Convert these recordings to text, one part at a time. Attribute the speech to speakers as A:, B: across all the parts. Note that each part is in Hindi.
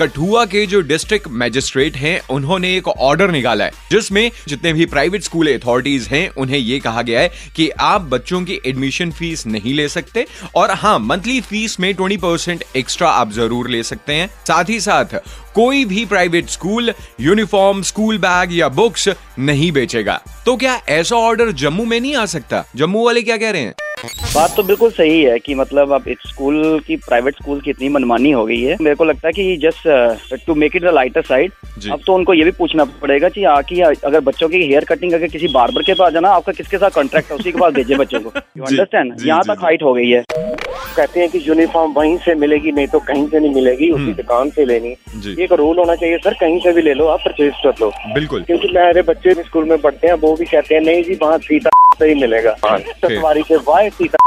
A: कठुआ के जो डिस्ट्रिक्ट मैजिस्ट्रेट हैं, उन्होंने एक ऑर्डर निकाला है, जिसमें जितने भी प्राइवेट स्कूल अथॉरिटीज हैं, उन्हें ये कहा गया है कि आप बच्चों की एडमिशन फ़ीस नहीं ले सकते और हाँ मंथली फ़ीस में 20 परसेंट एक्स्ट्रा आप ज़रूर ले सकते हैं। साथ ही साथ, कोई भी private school uniform school bag या बुक्स नहीं बेचेगा। तो क्या ऐसा ऑर्डर जम्मू में नहीं आ सकता? जम्मू वाले क्या कह रहे हैं?
B: बात तो बिल्कुल सही है कि मतलब अब स्कूल की प्राइवेट स्कूल की इतनी मनमानी हो गई है। मेरे को लगता है कि just to make it the lighter side अब तो उनको ये भी पूछना पड़ेगा कि आकि अगर बच्चों की हेयर कटिंग अगर किसी बार्बर के पास जाना आपका किसके साथ कॉन्ट्रैक्ट है उसी के पास भेजे बच्चों को। यू अंडरस्टैंड यहाँ तक हाइट हो गई है।
C: कहते हैं कि यूनिफॉर्म वहीं से मिलेगी नहीं तो कहीं से नहीं मिलेगी उसी दुकान से लेनी। एक रूल होना चाहिए सर कहीं से भी ले लो आप परचेज कर लो।
A: बिल्कुल।
C: क्योंकि मेरे बच्चे भी स्कूल में पढ़ते हैं वो भी कहते हैं नहीं जी वहाँ सीता से ही मिलेगा सतवारी से वाई सीता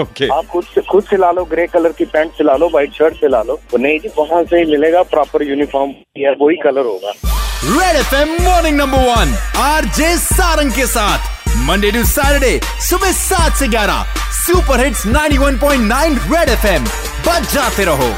A: ओके
C: आप खुद से खुद सिला लो ग्रे कलर की पैंट सिला लो व्हाइट शर्ट सिला लो। वो नहीं जी वहाँ से ही मिलेगा प्रॉपर यूनिफॉर्म या वही कलर होगा।
D: Red F M morning number one R J Sarang के साथ। मंडे टू सैटरडे सुबह सात से ग्यारह। Super hits 91.9 red F M बच जाते रहो।